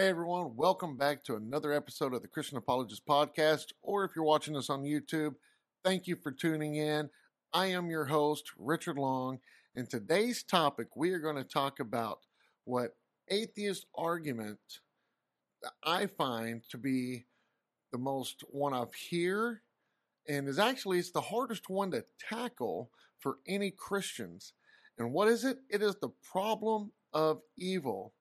Hey everyone, welcome back to another episode of the Christian Apologist Podcast, or if you're watching us on YouTube, thank you for tuning in. I am your host, Richard Long, and today's topic we are going to talk about what atheist argument I find to be the most one I've hear and is actually it's the hardest one to tackle for any Christians. And what is it? It is the problem of evil.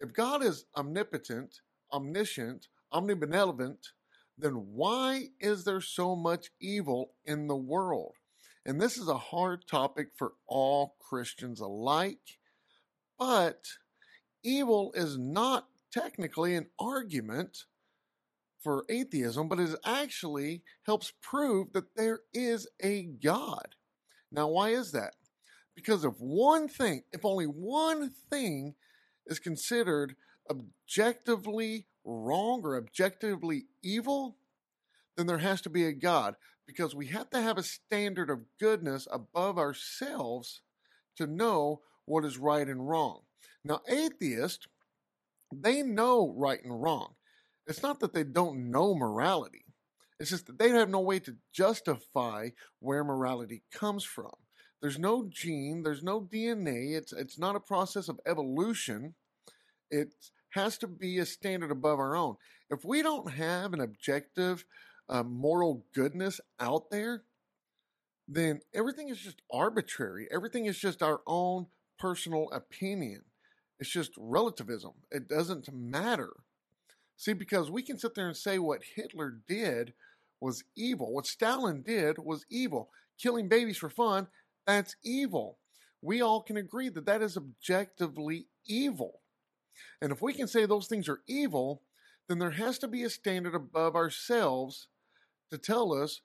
If God is omnipotent, omniscient, omnibenevolent, then why is there so much evil in the world? And this is a hard topic for all Christians alike. But evil is not technically an argument for atheism, but it actually helps prove that there is a God. Now, why is that? Because if one thing, if only one thing is considered objectively wrong or objectively evil, then there has to be a God because we have to have a standard of goodness above ourselves to know what is right and wrong. Now, atheists, they know right and wrong. It's not that they don't know morality. It's just that they have no way to justify where morality comes from. There's no gene, there's no DNA. It's it's not a process of evolution. It has to be a standard above our own. If we don't have an objective uh, moral goodness out there, then everything is just arbitrary. Everything is just our own personal opinion. It's just relativism. It doesn't matter. See, because we can sit there and say what Hitler did was evil, what Stalin did was evil. Killing babies for fun, that's evil. We all can agree that that is objectively evil. And if we can say those things are evil, then there has to be a standard above ourselves to tell us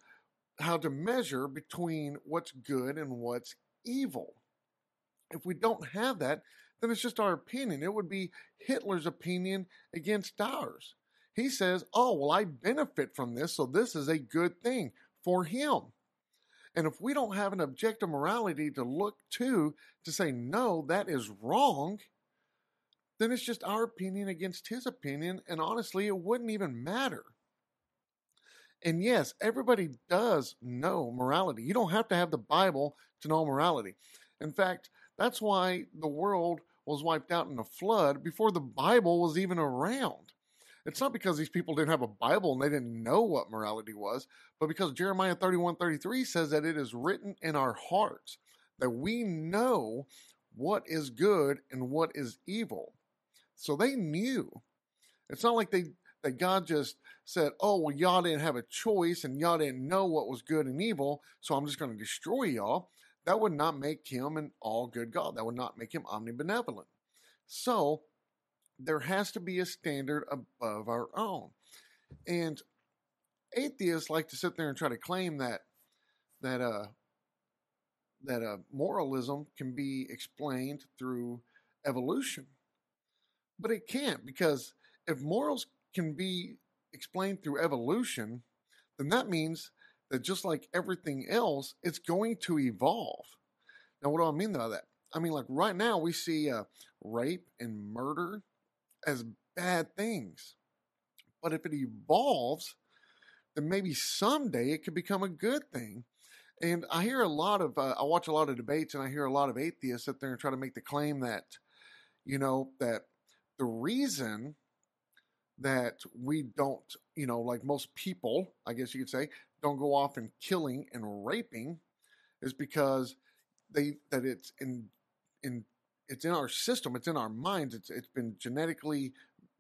how to measure between what's good and what's evil. If we don't have that, then it's just our opinion. It would be Hitler's opinion against ours. He says, Oh, well, I benefit from this, so this is a good thing for him. And if we don't have an objective morality to look to to say, no, that is wrong, then it's just our opinion against his opinion. And honestly, it wouldn't even matter. And yes, everybody does know morality. You don't have to have the Bible to know morality. In fact, that's why the world was wiped out in a flood before the Bible was even around. It's not because these people didn't have a Bible and they didn't know what morality was, but because Jeremiah 31 33 says that it is written in our hearts that we know what is good and what is evil. So they knew. It's not like they that God just said, "Oh, well, y'all didn't have a choice and y'all didn't know what was good and evil, so I'm just going to destroy y'all." That would not make him an all good God. That would not make him omnibenevolent. So there has to be a standard above our own. And atheists like to sit there and try to claim that that uh that uh moralism can be explained through evolution. But it can't because if morals can be explained through evolution, then that means that just like everything else, it's going to evolve. Now, what do I mean by that? I mean, like right now, we see uh, rape and murder as bad things. But if it evolves, then maybe someday it could become a good thing. And I hear a lot of, uh, I watch a lot of debates and I hear a lot of atheists sit there and try to make the claim that, you know, that the reason that we don't, you know, like most people, I guess you could say, don't go off and killing and raping is because they that it's in in it's in our system, it's in our minds, it's it's been genetically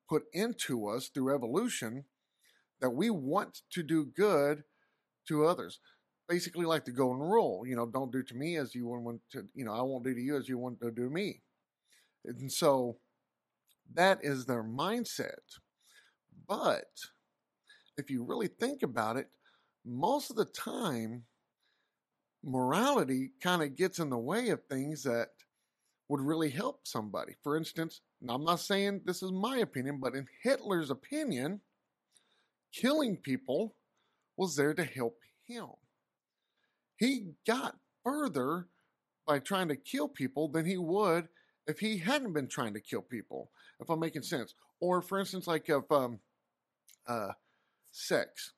put into us through evolution that we want to do good to others. Basically like the golden rule, you know, don't do to me as you want to, you know, I won't do to you as you want to do to me. And so that is their mindset. But if you really think about it, most of the time, morality kind of gets in the way of things that would really help somebody. For instance, I'm not saying this is my opinion, but in Hitler's opinion, killing people was there to help him. He got further by trying to kill people than he would if he hadn't been trying to kill people, if I'm making sense. Or for instance, like if um, uh, sex.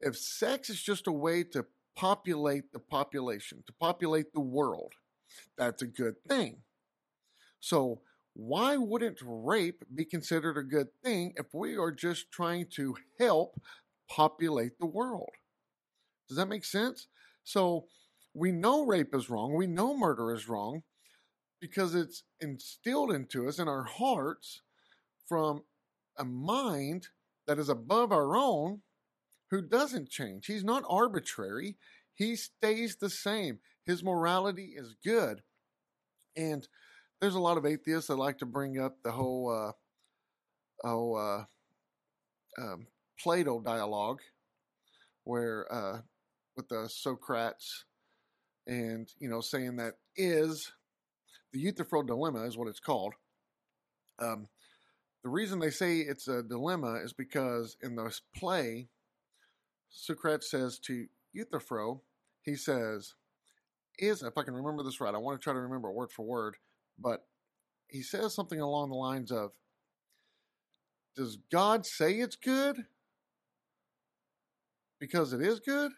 If sex is just a way to populate the population, to populate the world, that's a good thing. So why wouldn't rape be considered a good thing if we are just trying to help populate the world? Does that make sense? So we know rape is wrong, we know murder is wrong because it's instilled into us in our hearts from a mind that is above our own who doesn't change. He's not arbitrary, he stays the same. His morality is good. And there's a lot of atheists that like to bring up the whole uh, oh uh, um, Plato dialogue, where uh, with the Socrates, and you know saying that is the Euthyphro dilemma is what it's called. Um, the reason they say it's a dilemma is because in this play, Socrates says to Euthyphro, he says, is, if I can remember this right, I want to try to remember it word for word, but he says something along the lines of Does God say it's good because it is good?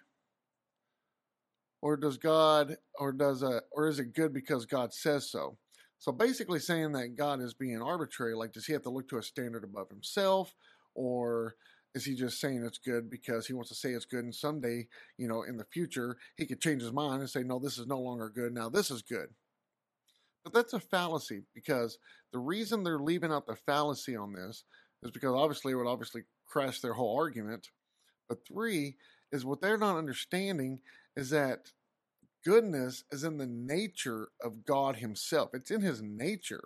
Or does God, or does, a, or is it good because God says so? So basically saying that God is being arbitrary, like does he have to look to a standard above himself? Or is he just saying it's good because he wants to say it's good and someday, you know, in the future, he could change his mind and say, no, this is no longer good. Now this is good. But that's a fallacy because the reason they're leaving out the fallacy on this is because obviously it would obviously crash their whole argument. But three is what they're not understanding is that goodness is in the nature of God Himself. It's in His nature.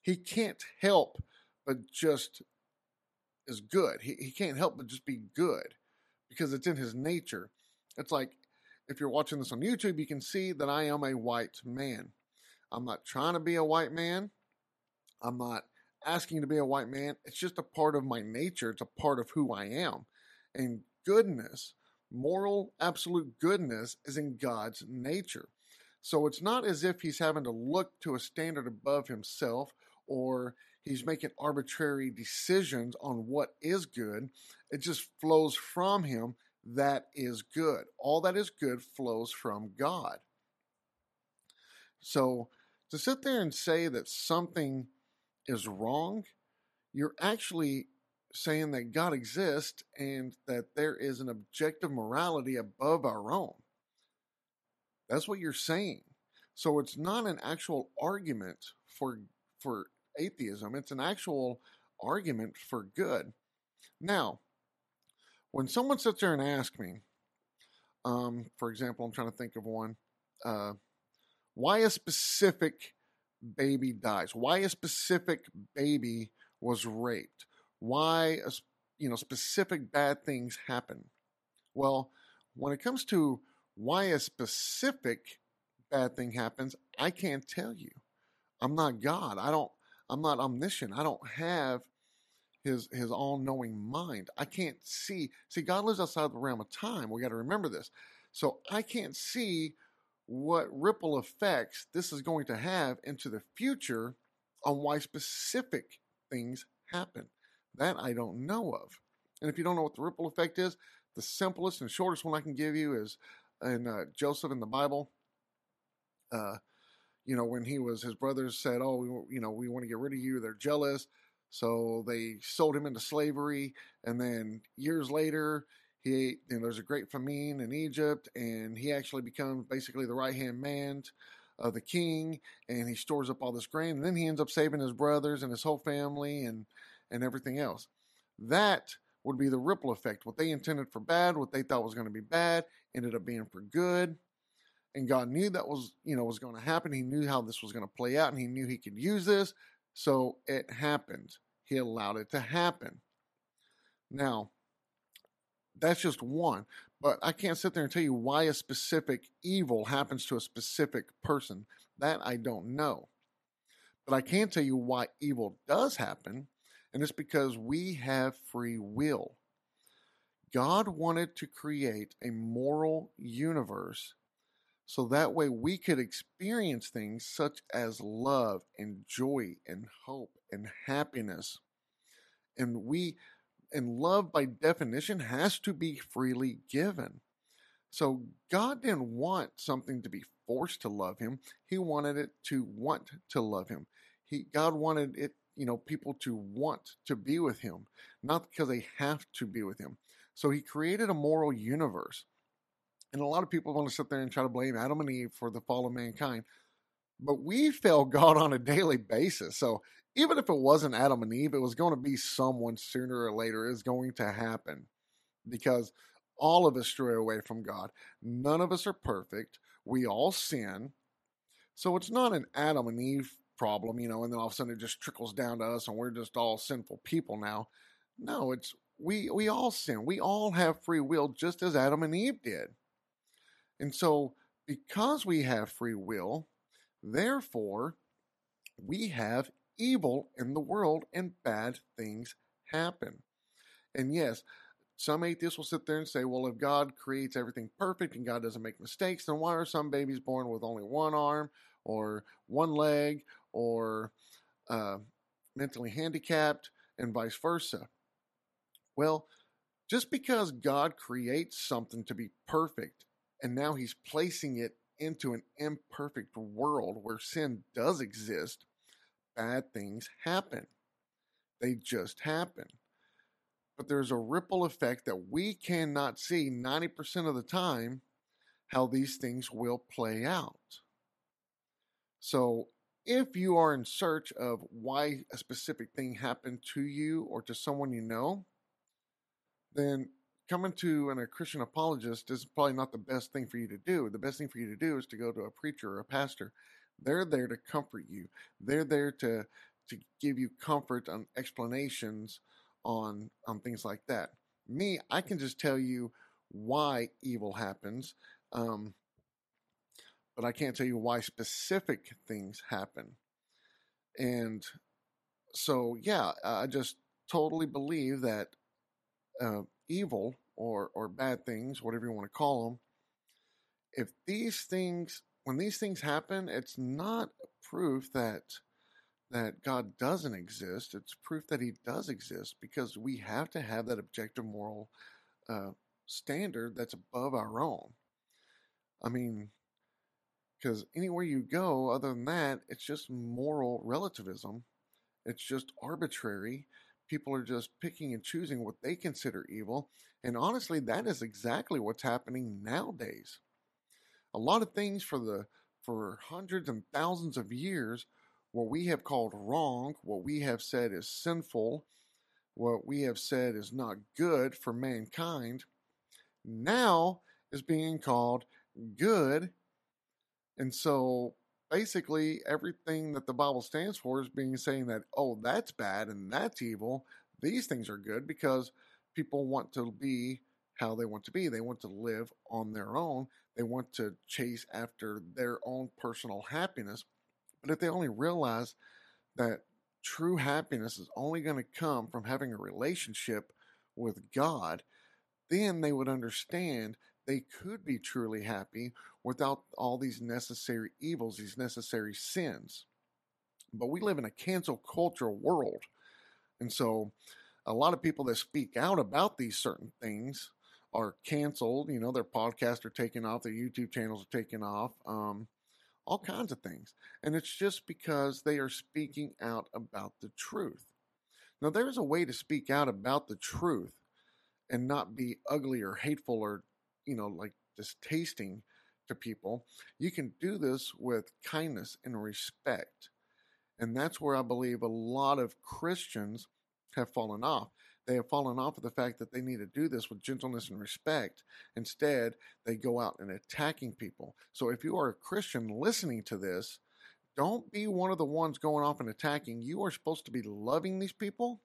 He can't help but just is good. He, he can't help but just be good because it's in His nature. It's like if you're watching this on YouTube, you can see that I am a white man. I'm not trying to be a white man. I'm not asking to be a white man. It's just a part of my nature. It's a part of who I am. And goodness, moral, absolute goodness is in God's nature. So it's not as if he's having to look to a standard above himself or he's making arbitrary decisions on what is good. It just flows from him that is good. All that is good flows from God. So to sit there and say that something is wrong, you're actually saying that God exists and that there is an objective morality above our own. That's what you're saying. So it's not an actual argument for for atheism. It's an actual argument for good. Now, when someone sits there and asks me, um, for example, I'm trying to think of one. Uh, why a specific baby dies, why a specific baby was raped, why a, you know specific bad things happen. Well, when it comes to why a specific bad thing happens, I can't tell you. I'm not God. I don't I'm not omniscient. I don't have his his all-knowing mind. I can't see. See, God lives outside of the realm of time. We got to remember this. So I can't see what ripple effects this is going to have into the future on why specific things happen. That I don't know of. And if you don't know what the ripple effect is, the simplest and shortest one I can give you is in uh, Joseph in the Bible. Uh, you know, when he was, his brothers said, "Oh, we, you know, we want to get rid of you." They're jealous, so they sold him into slavery. And then years later, he, you know, there's a great famine in Egypt, and he actually becomes basically the right hand man of the king, and he stores up all this grain, and then he ends up saving his brothers and his whole family and and everything else. That would be the ripple effect. What they intended for bad, what they thought was going to be bad, ended up being for good. And God knew that was, you know, was going to happen. He knew how this was going to play out, and He knew He could use this. So it happened. He allowed it to happen. Now, that's just one. But I can't sit there and tell you why a specific evil happens to a specific person. That I don't know. But I can tell you why evil does happen, and it's because we have free will. God wanted to create a moral universe So that way we could experience things such as love and joy and hope and happiness. And we, and love by definition has to be freely given. So God didn't want something to be forced to love him. He wanted it to want to love him. He God wanted it, you know, people to want to be with him, not because they have to be with him. So he created a moral universe. And a lot of people want to sit there and try to blame Adam and Eve for the fall of mankind. But we fail God on a daily basis. So even if it wasn't Adam and Eve, it was going to be someone sooner or later is going to happen because all of us stray away from God. None of us are perfect. We all sin. So it's not an Adam and Eve problem, you know, and then all of a sudden it just trickles down to us and we're just all sinful people now. No, it's we we all sin. We all have free will just as Adam and Eve did. And so because we have free will, therefore we have evil in the world and bad things happen. And yes, some atheists will sit there and say, well, if God creates everything perfect and God doesn't make mistakes, then why are some babies born with only one arm or one leg or uh, mentally handicapped and vice versa? Well, just because God creates something to be perfect and now he's placing it into an imperfect world where sin does exist, bad things happen. They just happen but there's a ripple effect that we cannot see 90% of the time how these things will play out. So, if you are in search of why a specific thing happened to you or to someone you know, then coming to an, a Christian apologist is probably not the best thing for you to do. The best thing for you to do is to go to a preacher or a pastor. They're there to comfort you. They're there to to give you comfort on explanations on on things like that. Me, I can just tell you why evil happens, um, but I can't tell you why specific things happen. And so, yeah, I just totally believe that uh, evil or or bad things, whatever you want to call them, if these things when these things happen, it's not proof that that God doesn't exist. It's proof that He does exist because we have to have that objective moral uh, standard that's above our own. I mean, because anywhere you go, other than that, it's just moral relativism. It's just arbitrary. People are just picking and choosing what they consider evil. And honestly, that is exactly what's happening nowadays. A lot of things for the for hundreds and thousands of years what we have called wrong, what we have said is sinful, what we have said is not good for mankind, now is being called good. And so basically, everything that the Bible stands for is being saying that, oh, that's bad and that's evil. These things are good because people want to be how they want to be. They want to live on their own. They want to chase after their own personal happiness but if they only realize that true happiness is only going to come from having a relationship with God, then they would understand they could be truly happy without all these necessary evils, these necessary sins. But we live in a cancel culture world. And so a lot of people that speak out about these certain things are canceled. You know, their podcasts are taken off, their YouTube channels are taken off. Um, all kinds of things. And it's just because they are speaking out about the truth. Now, there's a way to speak out about the truth and not be ugly or hateful or, you know, like distasting to people. You can do this with kindness and respect. And that's where I believe a lot of Christians have fallen off. They have fallen off of the fact that they need to do this with gentleness and respect. Instead, they go out and attacking people. So if you are a Christian listening to this, don't be one of the ones going off and attacking. You are supposed to be loving these people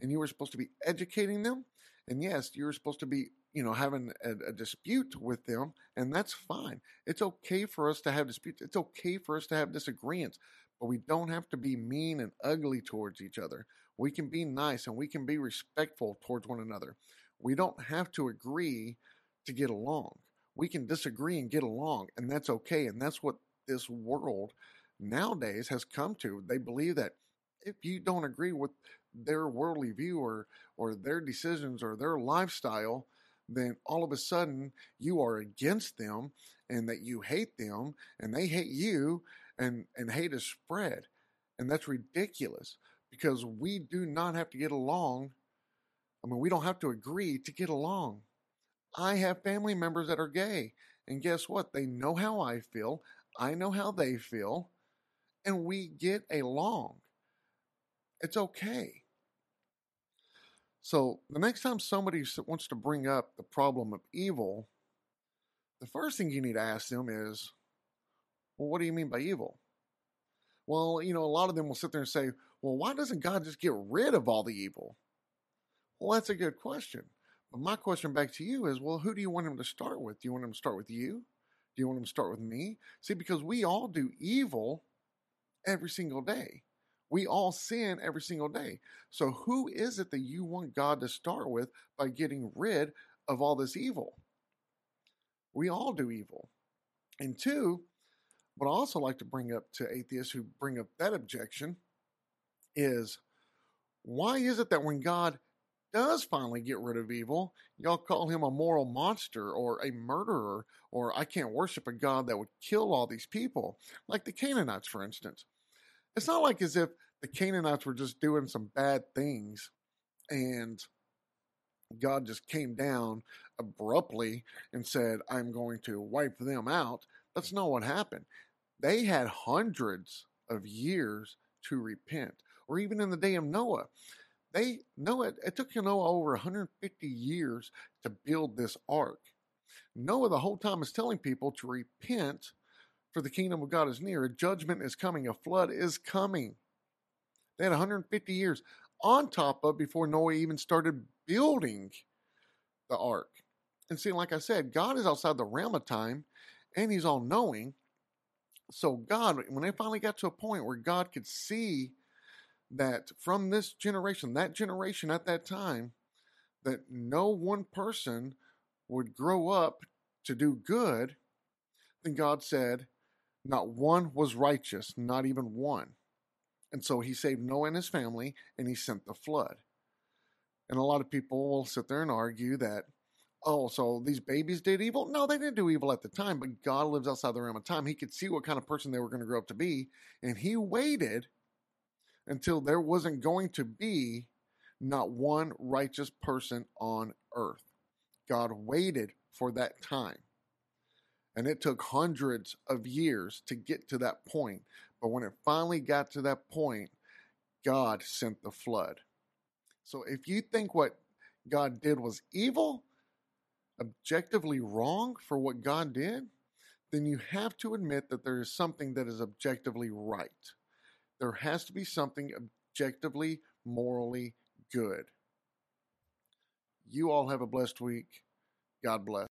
and you are supposed to be educating them. And yes, you're supposed to be, you know, having a, a, dispute with them, and that's fine. It's okay for us to have disputes. It's okay for us to have disagreements, but we don't have to be mean and ugly towards each other. We can be nice and we can be respectful towards one another. We don't have to agree to get along. we can disagree and get along, and that's okay. And that's what this world nowadays has come to. They believe that if you don't agree with their worldly view or or their decisions or their lifestyle, then all of a sudden you are against them and that you hate them and they hate you and and hate is spread. And that's ridiculous because we do not have to get along. I mean, we don't have to agree to get along. I have family members that are gay, and guess what? They know how I feel. I know how they feel, and we get along. It's okay. So, the next time somebody wants to bring up the problem of evil, the first thing you need to ask them is, well, what do you mean by evil? Well, you know, a lot of them will sit there and say, well, why doesn't God just get rid of all the evil? Well, that's a good question. But my question back to you is, well, who do you want him to start with? Do you want him to start with you? Do you want him to start with me? See, because we all do evil every single day. We all sin every single day. So, who is it that you want God to start with by getting rid of all this evil? We all do evil. And two, what I also like to bring up to atheists who bring up that objection is why is it that when God does finally get rid of evil, y'all call him a moral monster or a murderer, or I can't worship a God that would kill all these people, like the Canaanites, for instance. It's not like as if the Canaanites were just doing some bad things and God just came down abruptly and said, I'm going to wipe them out. That's not what happened. They had hundreds of years to repent, or even in the day of Noah they Noah it took Noah over 150 years to build this ark. Noah the whole time is telling people to repent for the kingdom of God is near. A judgment is coming, a flood is coming. They had 150 years on top of before Noah even started building the ark. And see, like I said, God is outside the realm of time and he's all knowing. So God, when they finally got to a point where God could see that from this generation, that generation at that time, that no one person would grow up to do good, then God said, not one was righteous, not even one. And so he saved Noah and his family and he sent the flood. And a lot of people will sit there and argue that, oh, so these babies did evil? No, they didn't do evil at the time, but God lives outside the realm of time. He could see what kind of person they were going to grow up to be. And he waited until there wasn't going to be not one righteous person on earth. God waited for that time. And it took hundreds of years to get to that point. But when it finally got to that point, God sent the flood. So if you think what God did was evil, objectively wrong for what God did, then you have to admit that there is something that is objectively right. There has to be something objectively, morally good. You all have a blessed week. God bless.